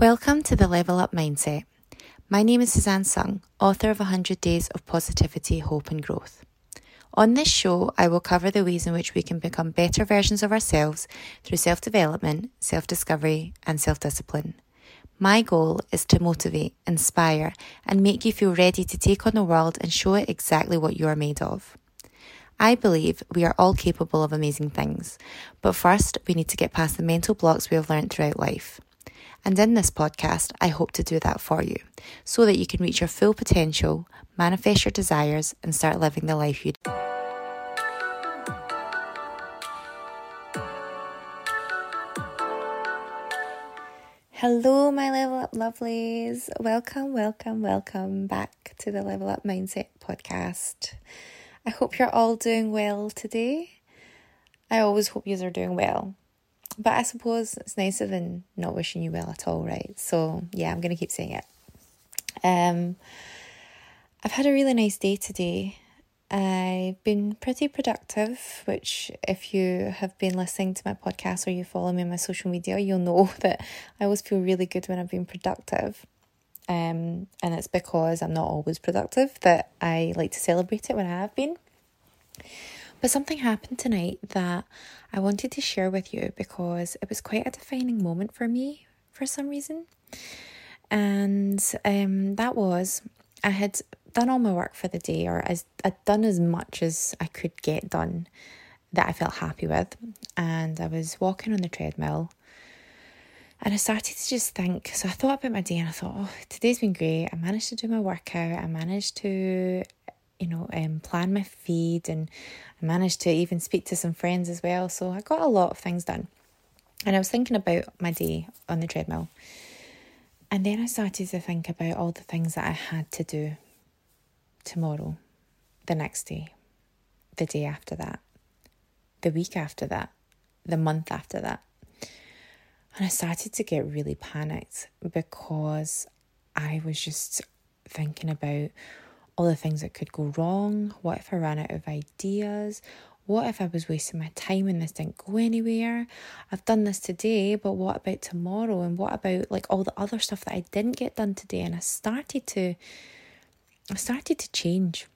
Welcome to the Level Up Mindset. My name is Suzanne Sung, author of 100 Days of Positivity, Hope and Growth. On this show, I will cover the ways in which we can become better versions of ourselves through self development, self discovery, and self discipline. My goal is to motivate, inspire, and make you feel ready to take on the world and show it exactly what you are made of. I believe we are all capable of amazing things, but first we need to get past the mental blocks we have learned throughout life. And in this podcast, I hope to do that for you so that you can reach your full potential, manifest your desires, and start living the life you Hello, my level up lovelies. Welcome, welcome, welcome back to the Level Up Mindset podcast. I hope you're all doing well today. I always hope you are doing well. But I suppose it's nicer than not wishing you well at all, right? So, yeah, I'm to keep saying it. Um, I've had a really nice day today. I've been pretty productive, which, if you have been listening to my podcast or you follow me on my social media, you'll know that I always feel really good when I've been productive. Um, and it's because I'm not always productive that I like to celebrate it when I have been. But something happened tonight that I wanted to share with you because it was quite a defining moment for me for some reason. And um, that was I had done all my work for the day, or as I'd done as much as I could get done that I felt happy with. And I was walking on the treadmill and I started to just think. So I thought about my day and I thought, oh, today's been great. I managed to do my workout. I managed to, you know, um, plan my feed and I managed to even speak to some friends as well. So I got a lot of things done. And I was thinking about my day on the treadmill. And then I started to think about all the things that I had to do tomorrow, the next day, the day after that, the week after that, the month after that. And I started to get really panicked because I was just thinking about all the things that could go wrong. What if I ran out of ideas? What if I was wasting my time and this didn't go anywhere? I've done this today, but what about tomorrow? And what about like all the other stuff that I didn't get done today? And I started to I started to change.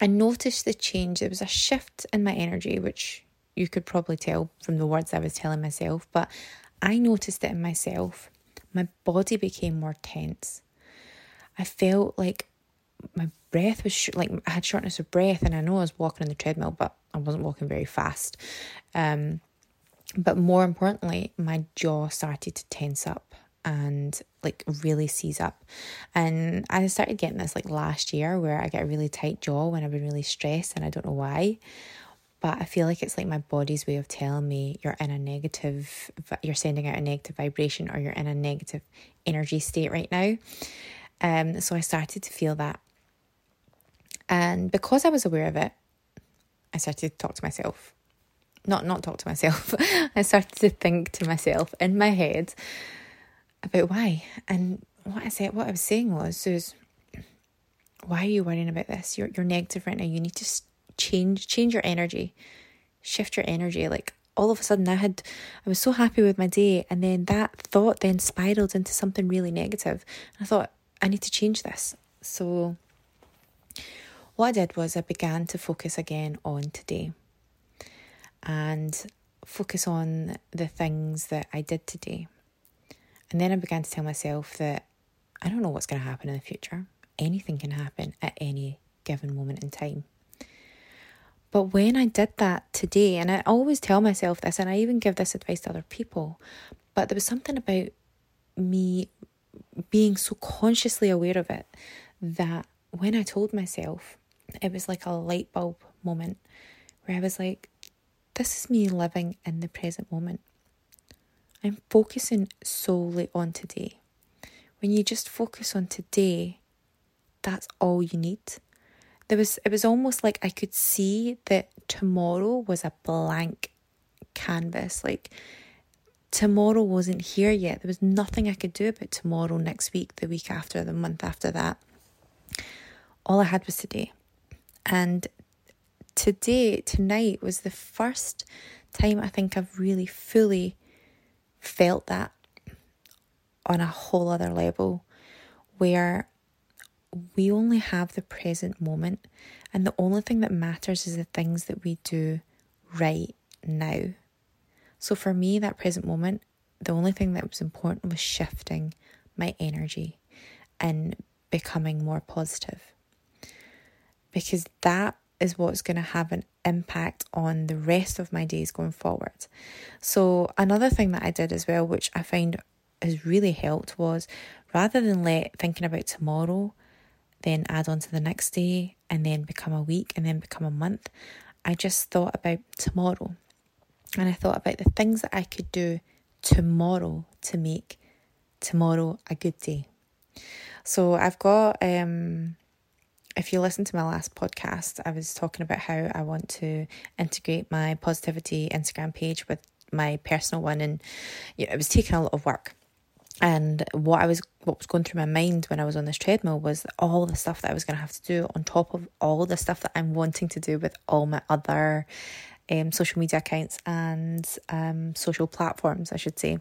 I noticed the change. There was a shift in my energy, which you could probably tell from the words I was telling myself, but I noticed it in myself. My body became more tense. I felt like my breath was sh- like I had shortness of breath, and I know I was walking on the treadmill, but I wasn't walking very fast. Um, but more importantly, my jaw started to tense up and like really seize up. And I started getting this like last year where I get a really tight jaw when I've been really stressed, and I don't know why. But I feel like it's like my body's way of telling me you're in a negative, you're sending out a negative vibration or you're in a negative energy state right now. Um, so I started to feel that and because I was aware of it, I started to talk to myself. Not not talk to myself. I started to think to myself in my head about why. And what I said what I was saying was, why are you worrying about this? You're you're negative right now. You need to change change your energy. Shift your energy. Like all of a sudden I had I was so happy with my day and then that thought then spiraled into something really negative. I thought I need to change this. So what I did was I began to focus again on today and focus on the things that I did today. And then I began to tell myself that I don't know what's going to happen in the future. Anything can happen at any given moment in time. But when I did that today, and I always tell myself this, and I even give this advice to other people, but there was something about me being so consciously aware of it that when I told myself, it was like a light bulb moment where I was like, this is me living in the present moment. I'm focusing solely on today. When you just focus on today, that's all you need. There was it was almost like I could see that tomorrow was a blank canvas. Like tomorrow wasn't here yet. There was nothing I could do about tomorrow, next week, the week after, the month after that. All I had was today. And today, tonight, was the first time I think I've really fully felt that. on a whole other level where we only have the present moment, and the only thing that matters is the things that we do right now. So for me, that present moment, the only thing that was important was shifting my energy and becoming more positive. Because that is what's going to have an impact on the rest of my days going forward. So, another thing that I did as well, which I find has really helped, was rather than let thinking about tomorrow then add on to the next day and then become a week and then become a month, I just thought about tomorrow. And I thought about the things that I could do tomorrow to make tomorrow a good day. So I've got um if you listen to my last podcast, I was talking about how I want to integrate my positivity Instagram page with my personal one and you know, it was taking a lot of work. And what I was what was going through my mind when I was on this treadmill was all the stuff that I was going to have to do on top of all the stuff that I'm wanting to do with all my other um, social media accounts and um, social platforms, I should say.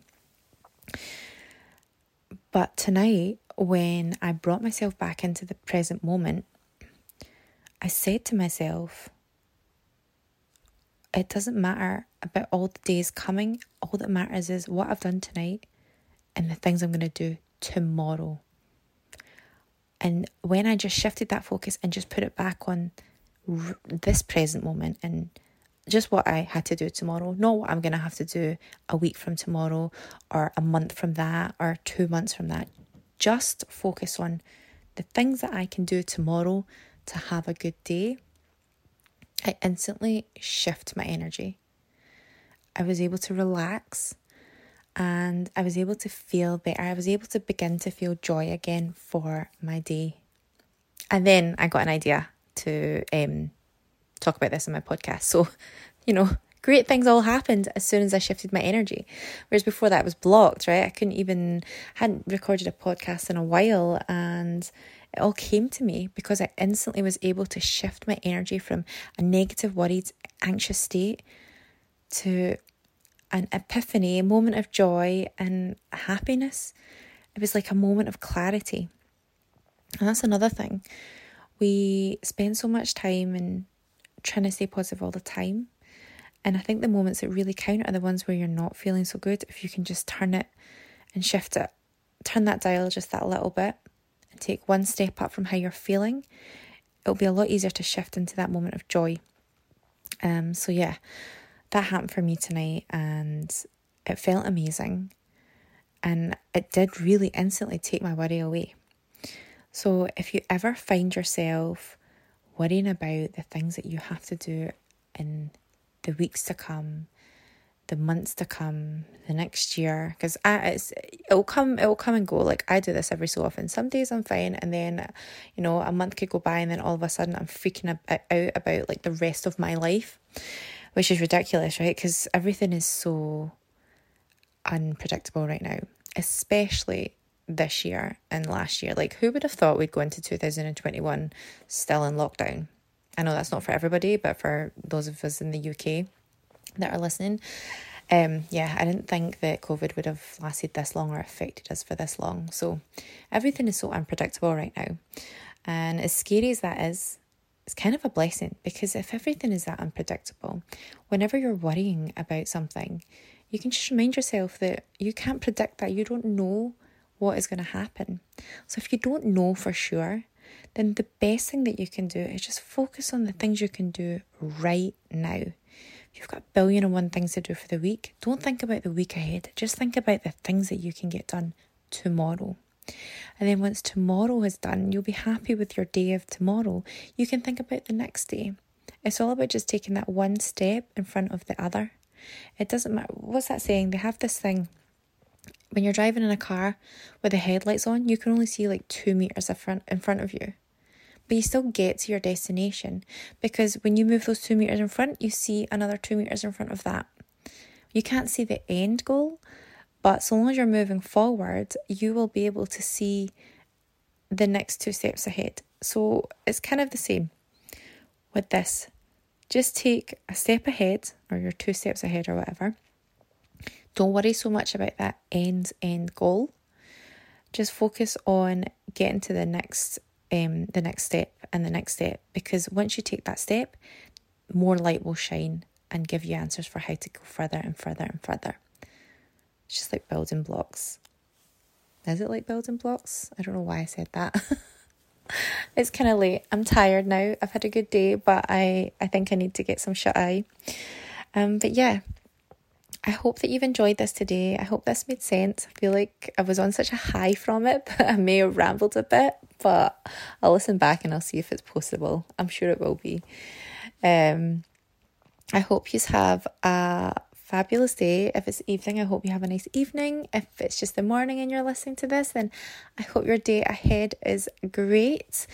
But tonight, when I brought myself back into the present moment, I said to myself, it doesn't matter about all the days coming. All that matters is what I've done tonight and the things I'm going to do tomorrow. And when I just shifted that focus and just put it back on r- this present moment and just what I had to do tomorrow, not what I'm going to have to do a week from tomorrow or a month from that or two months from that. Just focus on the things that I can do tomorrow to have a good day. I instantly shift my energy. I was able to relax and I was able to feel better. I was able to begin to feel joy again for my day. And then I got an idea to um, talk about this in my podcast. So, you know, great things all happened as soon as I shifted my energy. Whereas before that was blocked, right? I couldn't even hadn't recorded a podcast in a while and it all came to me because I instantly was able to shift my energy from a negative, worried, anxious state to an epiphany, a moment of joy and happiness. It was like a moment of clarity. And that's another thing. We spend so much time in trying to stay positive all the time. And I think the moments that really count are the ones where you're not feeling so good. If you can just turn it and shift it, turn that dial just that little bit and take one step up from how you're feeling, it'll be a lot easier to shift into that moment of joy. Um, so yeah, that happened for me tonight and it felt amazing and it did really instantly take my worry away. So if you ever find yourself worrying about the things that you have to do in the weeks to come, the months to come, the next year, because it's it'll come it'll come and go. Like I do this every so often. Some days I'm fine, and then you know a month could go by, and then all of a sudden I'm freaking out about like the rest of my life which is ridiculous, right? Because everything is so unpredictable right now, especially this year and last year. Like, who would have thought we'd go into 2021 still in lockdown? I know that's not for everybody, but for those of us in the UK that are listening, um, yeah, I didn't think that COVID would have lasted this long or affected us for this long. So everything is so unpredictable right now. And as scary as that is, it's kind of a blessing because if everything is that unpredictable, whenever you're worrying about something, you can just remind yourself that you can't predict that. You don't know what is going to happen. So if you don't know for sure, then the best thing that you can do is just focus on the things you can do right now. You've got a billion and one things to do for the week, don't think about the week ahead. Just think about the things that you can get done tomorrow. And then once tomorrow is done, you'll be happy with your day of tomorrow. You can think about the next day. It's all about just taking that one step in front of the other. It doesn't matter. What's that saying? They have this thing. When you're driving in a car with the headlights on, you can only see like two meters in front of you. But you still get to your destination because when you move those two meters in front, you see another two meters in front of that. You can't see the end goal, but so long as you're moving forward, you will be able to see the next two steps ahead. So it's kind of the same with this. Just take a step ahead, or your two steps ahead, or whatever. Don't worry so much about that end end goal. just focus on getting to the next um the next step and the next step because once you take that step, more light will shine and give you answers for how to go further and further and further. It's just like building blocks. Is it like building blocks? I don't know why I said that. it's kind of late. I'm tired now. I've had a good day, but I, I think I need to get some shut eye. Um, but yeah, I hope that you've enjoyed this today. I hope this made sense. I feel like I was on such a high from it that I may have rambled a bit, but I'll listen back and I'll see if it's possible. I'm sure it will be. Um, I hope you have a fabulous day. If it's evening, I hope you have a nice evening. If it's just the morning and you're listening to this, then I hope your day ahead is great.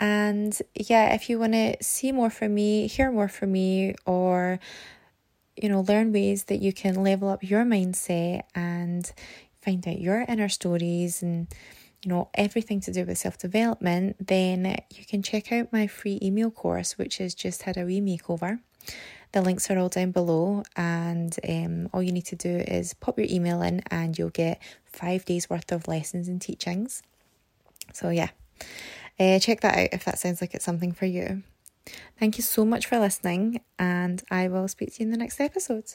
And yeah, if you want to see more from me, hear more from me, or you know, learn ways that you can level up your mindset and find out your inner stories and you know everything to do with self development, then you can check out my free email course, which has just had a wee makeover. The links are all down below, and um, all you need to do is pop your email in, and you'll get five days worth of lessons and teachings. So, yeah, uh, check that out if that sounds like it's something for you. Thank you so much for listening, and I will speak to you in the next episode.